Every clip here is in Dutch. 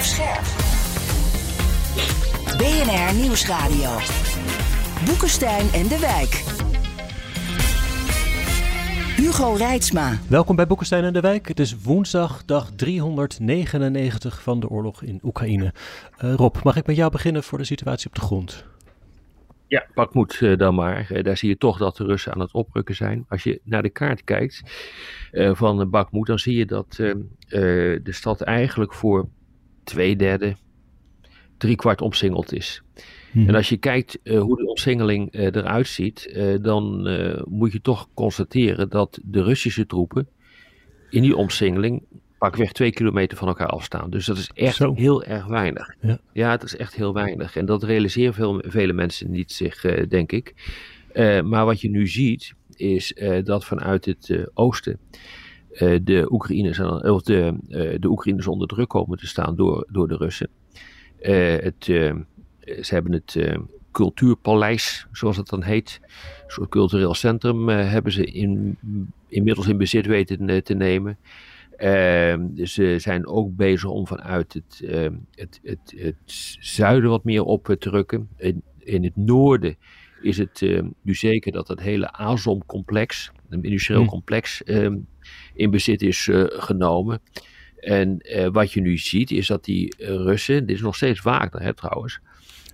Blijf scherp. BNR Nieuwsradio. Boekenstein en de Wijk. Hugo Reitsma. Welkom bij Boekenstein en de Wijk. Het is woensdag, dag 399 van de oorlog in Oekraïne. Uh, Rob, mag ik met jou beginnen voor de situatie op de grond? Ja, Bakmoed uh, dan maar. Uh, daar zie je toch dat de Russen aan het oprukken zijn. Als je naar de kaart kijkt van Bakmoed, dan zie je dat de stad eigenlijk voor twee derde, drie kwart omsingeld is. Hmm. En als je kijkt uh, hoe de omsingeling uh, eruit ziet, uh, dan moet je toch constateren dat de Russische troepen in die omsingeling pakweg twee kilometer van elkaar afstaan. Dus dat is echt Zo. heel erg weinig. Ja. ja, dat is echt heel weinig. En dat realiseren veel, vele mensen niet zich, denk ik. maar wat je nu ziet, is dat vanuit het oosten de Oekraïners, of de, de Oekraïners onder druk komen te staan door, door de Russen. het eh, ze hebben het Cultuurpaleis, zoals het dan heet. Een soort cultureel centrum hebben ze in, inmiddels in bezit weten te nemen. Uh, ze zijn ook bezig om vanuit het, het, het, het, zuiden wat meer op te drukken. In, in het noorden is het nu zeker dat het hele Azom-complex, een industrieel hm. complex, ehm, in bezit is genomen. En wat je nu ziet is dat die Russen, dit is nog steeds Wagner hè, trouwens,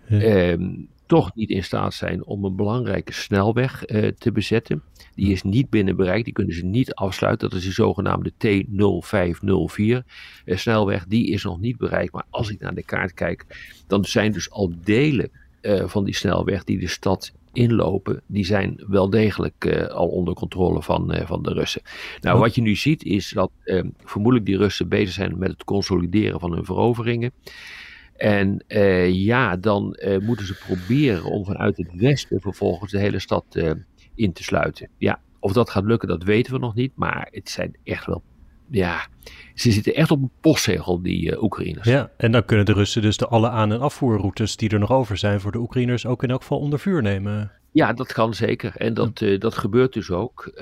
Ehm, toch niet in staat zijn om een belangrijke snelweg uh, te bezetten. Die is niet binnen bereik, die kunnen ze niet afsluiten. Dat is de zogenaamde T0504 uh, snelweg. Die is nog niet bereikt. Maar als ik naar de kaart kijk, dan zijn dus al delen uh, van die snelweg die de stad inlopen, die zijn wel degelijk uh, al onder controle van, uh, van de Russen. Nou, wat je nu ziet is dat uh, vermoedelijk die Russen bezig zijn met het consolideren van hun veroveringen. En ja, dan moeten ze proberen om vanuit het westen vervolgens de hele stad in te sluiten. Ja, of dat gaat lukken, dat weten we nog niet. Maar het zijn echt wel, ja, ze zitten echt op een postzegel, die Oekraïners. Ja, en dan kunnen de Russen dus de alle aan- en afvoerroutes die er nog over zijn voor de Oekraïners ook in elk geval onder vuur nemen. Ja, dat kan zeker. En dat, dat gebeurt dus ook.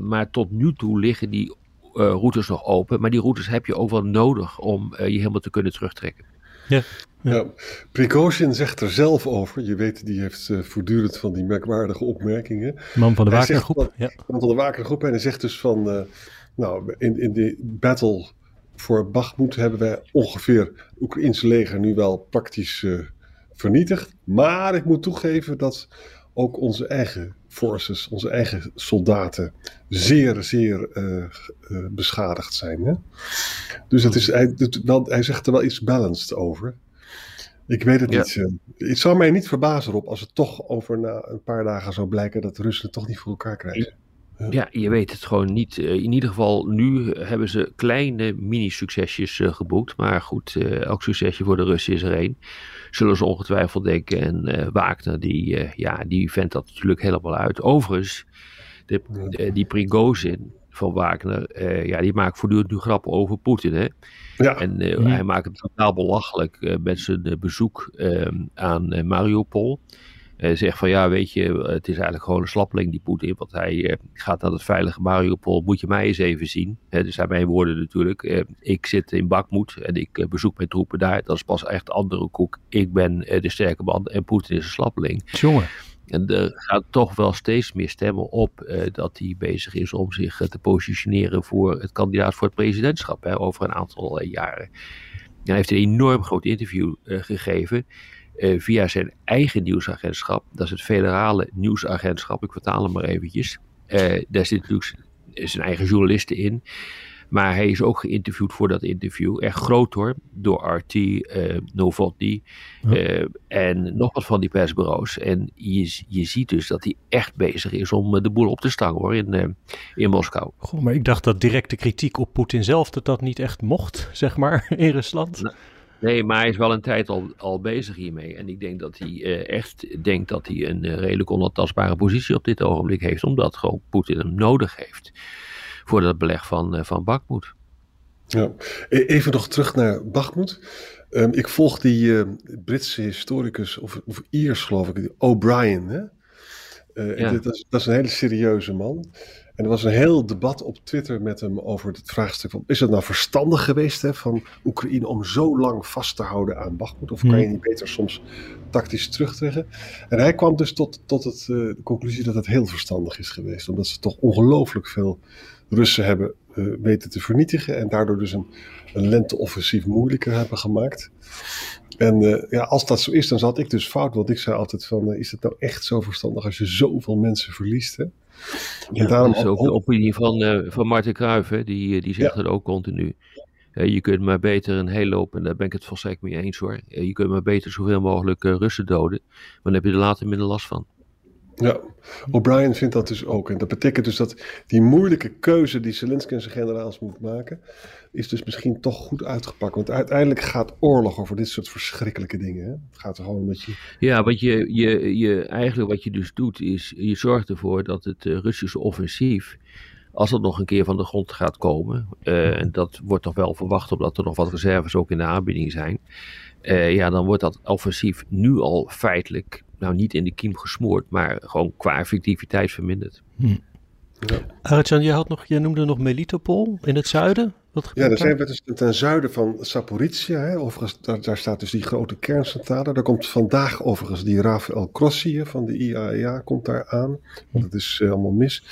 maar tot nu toe liggen die routes nog open. Maar die routes heb je ook wel nodig om je helemaal te kunnen terugtrekken. Ja. Ja. ja, zegt er zelf over. Je weet, die heeft uh, voortdurend van die merkwaardige opmerkingen. Man van de Wakergroep. Ja. Man van de Wakergroep. En hij zegt dus van, uh, nou, in, in de battle voor Bakhmut hebben wij ongeveer het Oekraïnse leger nu wel praktisch uh, vernietigd. Maar ik moet toegeven dat ook onze eigen forces, onze eigen soldaten, zeer, zeer beschadigd zijn. Hè? Dus het is, hij, het, wel, hij zegt er wel iets balanced over. Ik weet het niet. Eh. Het zou mij niet verbazen op als het toch over na een paar dagen zou blijken dat de Russen het toch niet voor elkaar krijgen. Ja, je weet het gewoon niet. Eh, in ieder geval, nu hebben ze kleine mini-succesjes uh, geboekt. Maar goed, uh, elk succesje voor de Russen is er één. Zullen ze ongetwijfeld denken. En Wagner, die, ja, die vindt dat natuurlijk helemaal uit. Overigens, de, die Prigozhin, van Wagner, uh, ja, die maakt voortdurend nu grappen over Poetin. Hè? Ja. En uh, hij maakt het totaal belachelijk uh, met zijn bezoek ehm, aan Mariupol. Hij zegt van ja, weet je, het is eigenlijk gewoon een slappeling die Poetin. Want hij gaat naar het veilige Mariupol, moet je mij eens even zien. dus zijn mijn woorden natuurlijk. ik zit in Bakmoed en ik bezoek mijn troepen daar. Dat is pas echt andere koek. Ik ben de sterke man en Poetin is een slappeling. Jongen. En er gaat toch wel steeds meer stemmen op uh, dat hij bezig is om zich uh, te positioneren voor het kandidaat voor het presidentschap hè, over een aantal uh, jaren. hij heeft een enorm groot interview gegeven via zijn eigen nieuwsagentschap. Dat is het federale nieuwsagentschap, ik vertaal hem maar eventjes. daar zitten natuurlijk zijn eigen journalisten in. Maar hij is ook geïnterviewd voor dat interview. Echt groot hoor. Door RT, uh, Novotny uh, en nog wat van die persbureaus. En je, je ziet dus dat hij echt bezig is om de boel op te stangen hoor in, in Moskou. Goh, maar ik dacht dat directe kritiek op Poetin zelf dat dat niet echt mocht, zeg maar, in Rusland. Nou, Nee, maar hij is wel een tijd al, al bezig hiermee. En ik denk dat hij uh, echt denkt dat hij een uh, redelijk onaantastbare positie op dit ogenblik heeft. Omdat gewoon Poetin hem nodig heeft voor dat beleg van, uh, van Bakhmut. Ja. E-, even nog terug naar Bakhmut. Um, ik volg die Britse historicus, of, of Iers geloof ik, O'Brien. Hè? Ja. Dat, is, dat is een hele serieuze man. En er was een heel debat op Twitter met hem over het vraagstuk van... is het nou verstandig geweest hè, van Oekraïne om zo lang vast te houden aan Bakhmut? Of kan je niet beter soms tactisch terugtrekken? En hij kwam dus tot, tot het, uh, de conclusie dat het heel verstandig is geweest. Omdat ze toch ongelooflijk veel Russen hebben uh, weten te vernietigen. En daardoor dus een, een lenteoffensief moeilijker hebben gemaakt. En uh, ja, als dat zo is, dan zat ik dus fout. Want ik zei altijd van, is het nou echt zo verstandig als je zoveel mensen verliest? Hè? Ja, en daarom dat is ook de opinie van, uh, van Martin Kruijff, hè? Die, die zegt ja. het ook continu. Uh, je kunt maar beter een hele hoop, en daar ben ik het volstrekt mee eens hoor. Uh, je kunt maar beter zoveel mogelijk Russen doden, maar dan heb je er later minder last van. Ja, O'Brien vindt dat dus ook. En dat betekent dus dat die moeilijke keuze die Zelensky en zijn generaals moet maken, is dus misschien toch goed uitgepakt. Want uiteindelijk gaat oorlog over dit soort verschrikkelijke dingen. Hè? Het gaat er gewoon dat je... Ja, wat je, je, je, eigenlijk wat je dus doet, is je zorgt ervoor dat het uh, Russische offensief, als het nog een keer van de grond gaat komen, uh, en dat wordt toch wel verwacht omdat er nog wat reserves ook in de aanbieding zijn, uh, ja, dan wordt dat offensief nu al feitelijk nou niet in de kiem gesmoord, maar gewoon qua effectiviteit verminderd. Hm. Ja. Arjan, je, had nog, je noemde nog Melitopol in het zuiden. Wat ja, daar zijn we dus ten zuiden van Saporizia. Hè. Overigens, daar, daar, staat dus die grote kerncentrale. Daar komt vandaag overigens die Rafael Grossi van de IAEA komt daar aan. Want het is uh, allemaal mis.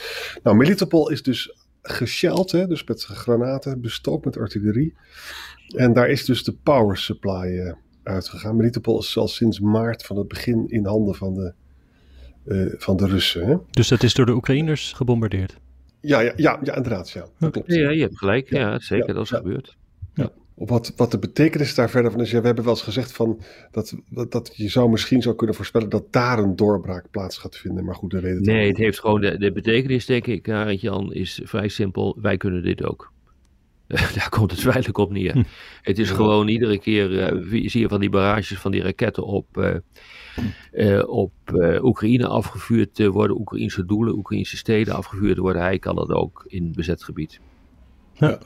Nou, Melitopol is dus gesheld, hè, dus met granaten, bestookt met artillerie. En daar is dus de power supply uh, uitgegaan. Melitopol is al sinds maart van het begin in handen van de, uh, van de Russen. Hè? Dus dat is door de Oekraïners gebombardeerd? Ja, ja, ja, ja inderdaad. Ja, dat klopt. ja, je hebt gelijk. Ja, ja zeker. Ja, dat is gebeurd. Ja. Wat, wat de betekenis daar verder van is, ja, we hebben wel eens gezegd van dat, dat je zou misschien zou kunnen voorspellen dat daar een doorbraak plaats gaat vinden. Maar goed, de reden. Nee, het heeft gewoon de, de betekenis, denk ik, Jan, is vrij simpel. Wij kunnen dit ook. Daar komt het feitelijk op neer. Hm. Het is gewoon iedere keer, uh, zie je van die barrages van die raketten op, uh, uh, op Oekraïne afgevuurd worden, Oekraïnse doelen, Oekraïnse steden afgevuurd worden. Hij kan dat ook in bezet gebied. Ja.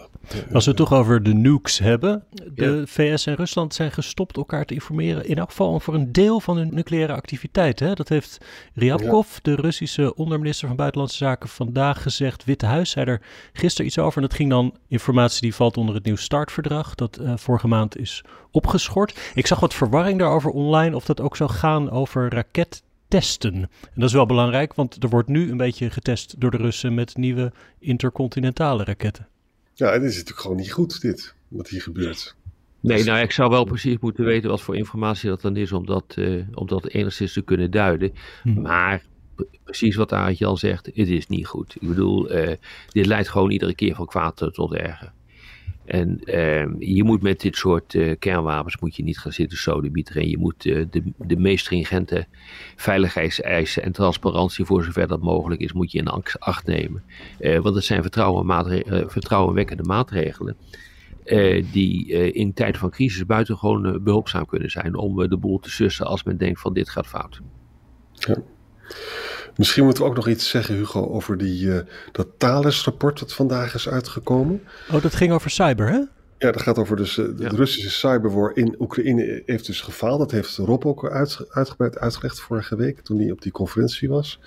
Als we het toch over de nukes hebben. De ja. VS en Rusland zijn gestopt elkaar te informeren. In elk geval voor een deel van hun nucleaire activiteit. Hè? Dat heeft Ryabkov, ja. de Russische onderminister van Buitenlandse Zaken, vandaag gezegd. Witte Huis zei er gisteren iets over. En dat ging dan informatie die valt onder het nieuw startverdrag. Dat uh, vorige maand is opgeschort. Ik zag wat verwarring daarover online. Of dat ook zou gaan over raket testen. En dat is wel belangrijk, want er wordt nu een beetje getest door de Russen met nieuwe intercontinentale raketten. Ja, het is natuurlijk gewoon niet goed, dit, wat hier gebeurt. Nee, dus... nou, ik zou wel precies moeten weten wat voor informatie dat dan is, om dat, uh, om dat enigszins te kunnen duiden. Hm. Maar precies wat Aartje al zegt, het is niet goed. Ik bedoel, uh, dit leidt gewoon iedere keer van kwaad tot erger. En uh, je moet met dit soort uh, kernwapens moet je niet gaan zitten sodemieteren. Je moet uh, de, de meest stringente veiligheidseisen en transparantie voor zover dat mogelijk is, moet je in acht nemen. want het zijn vertrouwenwekkende maatregelen. die in tijden van crisis buitengewoon behulpzaam kunnen zijn om de boel te sussen als men denkt van dit gaat fout. Ja. Misschien moeten we ook nog iets zeggen, Hugo, over die, uh, dat Thales-rapport dat vandaag is uitgekomen. Oh, dat ging over cyber, hè? Ja, dat gaat over dus uh, de ja. Russische cyberwar in Oekraïne heeft dus gefaald. Dat heeft Rob ook uit, uitgebreid uitgelegd vorige week toen hij op die conferentie was.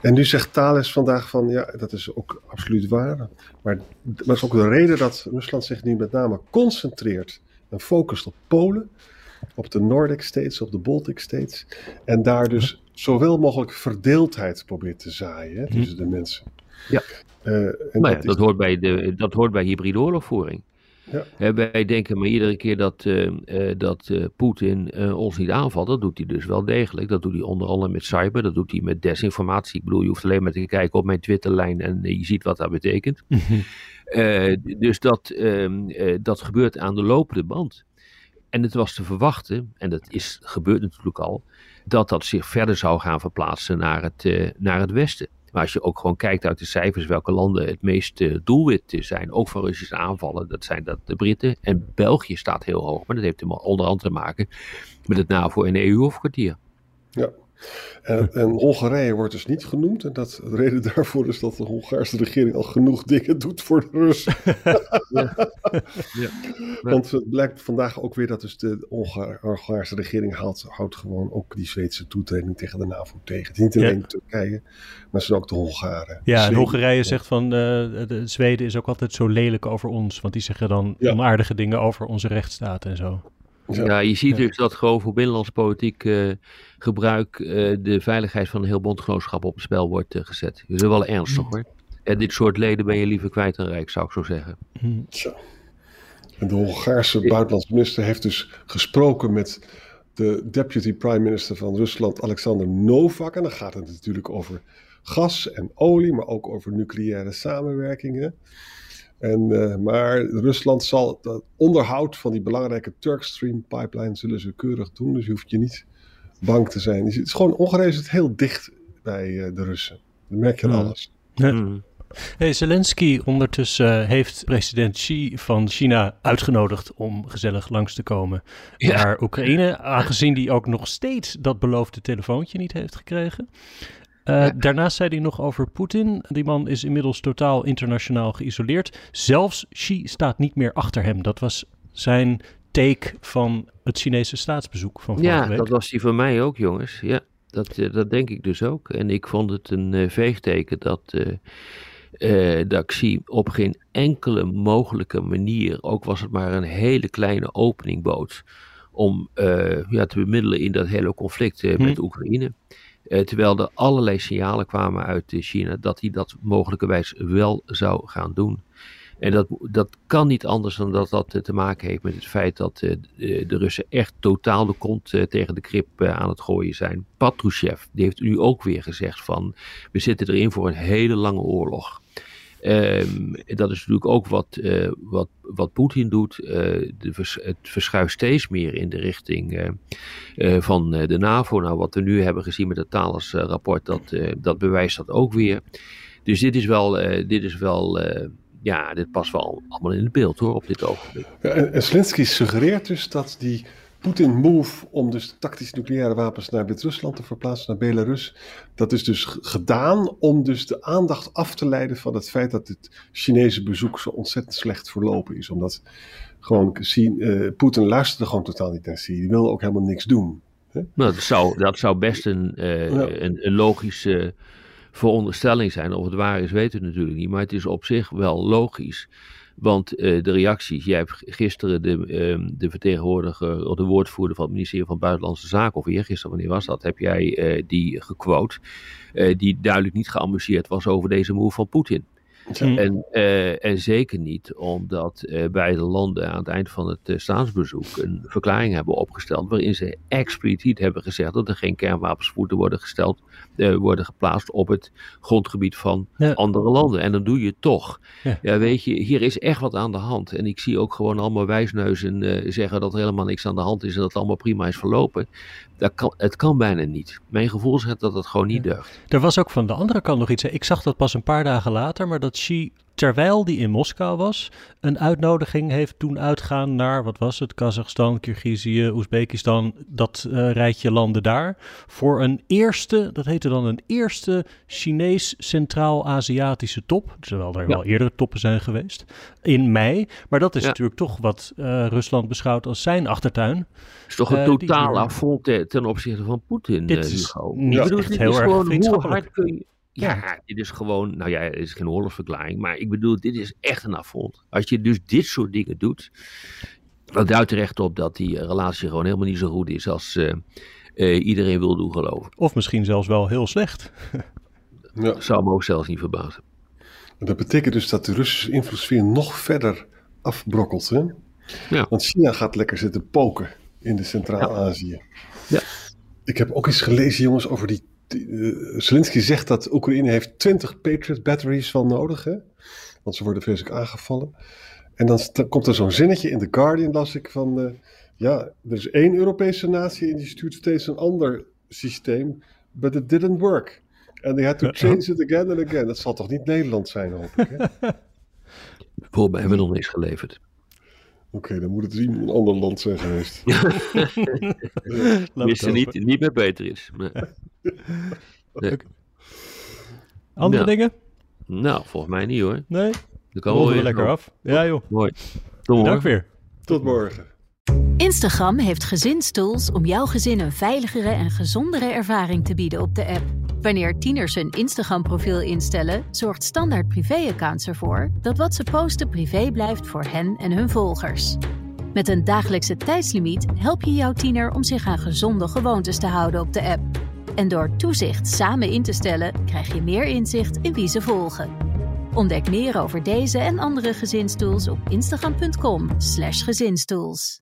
En nu zegt Thales vandaag van ja, dat is ook absoluut waar. Maar dat is ook de reden dat Rusland zich nu met name concentreert en focust op Polen, op de Nordic States, op de Baltic States. En daar dus zoveel mogelijk verdeeldheid probeert te zaaien hè, tussen de mensen. Ja. Uh, en nou ja, dat, dat, hoort bij de, dat hoort bij hybride oorlogvoering. Ja. wij denken maar iedere keer dat, uh, dat uh, Poetin ons niet aanvalt. Dat doet hij dus wel degelijk. Dat doet hij onder andere met cyber. Dat doet hij met desinformatie. Ik bedoel, je hoeft alleen maar te kijken op mijn Twitterlijn en je ziet wat dat betekent. dus dat, ehm, dat gebeurt aan de lopende band. En het was te verwachten, en dat is gebeurd natuurlijk al, dat dat zich verder zou gaan verplaatsen naar het, naar het westen. Maar als je ook gewoon kijkt uit de cijfers welke landen het meest uh, doelwit zijn, ook van Russische aanvallen, dat zijn dat de Britten. En België staat heel hoog, maar dat heeft onder andere te maken met het NAVO- en EU-hoofdkwartier. Ja, en, en, Hongarije wordt dus niet genoemd. En dat, de reden daarvoor is dat de Hongaarse regering al genoeg dingen doet voor de Russen. ja. Ja. Want het blijkt vandaag ook weer dat dus de Hongaarse regering haalt, houdt gewoon ook die Zweedse toetreding tegen de NAVO tegen. Het is niet alleen Turkije, maar het ook de Hongaren. Ja, en Hongarije zegt van uh, de Zweden is ook altijd zo lelijk over ons. Want die zeggen dan onaardige dingen over onze rechtsstaat en zo. Ja, je ziet dus dat gewoon voor binnenlandse politiek uh, gebruik uh, de veiligheid van een heel bondgenootschap op het spel wordt uh, gezet. Dus dat is wel ernstig hoor. En dit soort leden ben je liever kwijt dan rijk, zou ik zo zeggen. Zo. En de Hongaarse buitenlandse minister heeft dus gesproken met de deputy prime minister van Rusland, Alexander Novak. En dan gaat het natuurlijk over gas en olie, maar ook over nucleaire samenwerkingen. En, uh, maar Rusland zal het onderhoud van die belangrijke Turkstream pipeline zullen ze keurig doen. Dus je hoeft je niet bang te zijn. Het is gewoon Hongarije het heel dicht bij uh, de Russen. Dat merk je aan alles. Ja. Mm. Hey, Zelensky ondertussen uh, heeft president Xi van China uitgenodigd om gezellig langs te komen ja. naar Oekraïne. Aangezien die ook nog steeds dat beloofde telefoontje niet heeft gekregen. Uh, Daarnaast zei hij nog over Poetin. Die man is inmiddels totaal internationaal geïsoleerd. Zelfs Xi staat niet meer achter hem. Dat was zijn take van het Chinese staatsbezoek van vorige ja, week. dat was die van mij ook, jongens. Ja, dat, uh, dat denk ik dus ook. En ik vond het een uh, veegteken dat, dat Xi op geen enkele mogelijke manier, ook was het maar een hele kleine opening bood, om ja, te bemiddelen in dat hele conflict met hm. Oekraïne. Uh, terwijl er allerlei signalen kwamen uit China dat hij dat mogelijkerwijs wel zou gaan doen. En dat, dat kan niet anders dan dat dat te maken heeft met het feit dat de Russen echt totaal de kont tegen de krip aan het gooien zijn. Patrushev, die heeft nu ook weer gezegd van we zitten erin voor een hele lange oorlog. Um, dat is natuurlijk ook wat, uh, wat, wat Poetin doet. Uh, de het verschuift steeds meer in de richting uh, van de NAVO. Nou, wat we nu hebben gezien met het Thales-rapport, dat, dat bewijst dat ook weer. Dus dit is wel, dit is wel ja, dit past wel allemaal in het beeld hoor, op dit ogenblik. En Zelensky suggereert dus dat die Poetin move om dus tactische nucleaire wapens naar Wit-Rusland te verplaatsen, naar Belarus. Dat is dus gedaan om dus de aandacht af te leiden van het feit dat het Chinese bezoek zo ontzettend slecht verlopen is. Omdat gewoon uh, Poetin luisterde gewoon totaal niet naar Xi. Die wilde ook helemaal niks doen. Hè? Nou, dat, zou, dat zou best een, uh, ja. een, een, logische veronderstelling zijn. Of het waar is, weten we natuurlijk niet. Maar het is op zich wel logisch want uh, de reacties, jij hebt gisteren de, uh, de vertegenwoordiger of de woordvoerder van het ministerie van Buitenlandse Zaken, of eergisteren, wanneer was dat, heb jij uh, die gequote, die duidelijk niet geamuseerd was over deze move van Poetin. En, uh, en zeker niet omdat uh, beide landen aan het eind van het uh, staatsbezoek een verklaring hebben opgesteld waarin ze expliciet hebben gezegd dat er geen kernwapens moeten worden gesteld, worden geplaatst op het grondgebied van ja. andere landen. En dan doe je het toch. Ja. ja. weet je, hier is echt wat aan de hand. En ik zie ook gewoon allemaal wijsneuzen zeggen dat er helemaal niks aan de hand is en dat het allemaal prima is verlopen. Dat kan, het kan bijna niet. Mijn gevoel zegt dat het gewoon niet deugt. Er was ook van de andere kant nog iets. Ik zag dat pas een paar dagen later, maar dat Xi, terwijl die in Moskou was, een uitnodiging heeft doen uitgaan naar, wat was het, Kazachstan, Kirgizië, Oezbekistan, dat uh, rijtje landen daar, voor een eerste, dat heette dan een eerste Chinees Centraal-Aziatische top, terwijl er ja. wel eerdere toppen zijn geweest, in mei. Maar dat is ja. natuurlijk toch wat uh, Rusland beschouwt als zijn achtertuin. Het is toch een uh, totaal die... affront ten opzichte van Poetin, Dit is niet bedoel, echt heel erg hoe hard kun je ja, dit is gewoon, nou ja, het is geen oorlogsverklaring, maar ik bedoel, dit is echt een affront. Als je dus dit soort dingen doet, dat duidt er echt op dat die relatie gewoon helemaal niet zo goed is als uh, uh, iedereen wil doen geloven. Of misschien zelfs wel heel slecht. ja. Zou me ook zelfs niet verbazen. Dat betekent dus dat de Russische invloedssfeer nog verder afbrokkelt. Hè? Ja. Want China gaat lekker zitten poken in de Centraal-Azië. Ja. Ik heb ook eens gelezen, jongens, over die. Eh, Zelensky zegt dat Oekraïne heeft 20 Patriot batteries wel nodig, hè? Want ze worden vreselijk aangevallen. En dan komt er zo'n zinnetje in The Guardian, las ik, van... eh, ja, er is één Europese natie en die stuurt steeds een ander systeem, but it didn't work. And they had to change it again and again. Dat zal toch niet Nederland zijn, hoop ik, hè? Bijvoorbeeld bij Emmenon is geleverd. Oké, dan moet het iemand een ander land zijn geweest. Wist ze niet, niet meer beter is. Nee. Andere dingen? Nou, volgens mij niet hoor. Nee? Dan kan Ronden we wel lekker af. Ja joh. Mooi. Tot Dank morgen. weer. Tot morgen. Instagram heeft gezinstools om jouw gezin een veiligere en gezondere ervaring te bieden op de app. Wanneer tieners een Instagram-profiel instellen, zorgt Standaard Privé-accounts ervoor dat wat ze posten privé blijft voor hen en hun volgers. Met een dagelijkse tijdslimiet help je jouw tiener om zich aan gezonde gewoontes te houden op de app. En door toezicht samen in te stellen, krijg je meer inzicht in wie ze volgen. Ontdek meer over deze en andere gezinstools op instagram.com/gezinstools.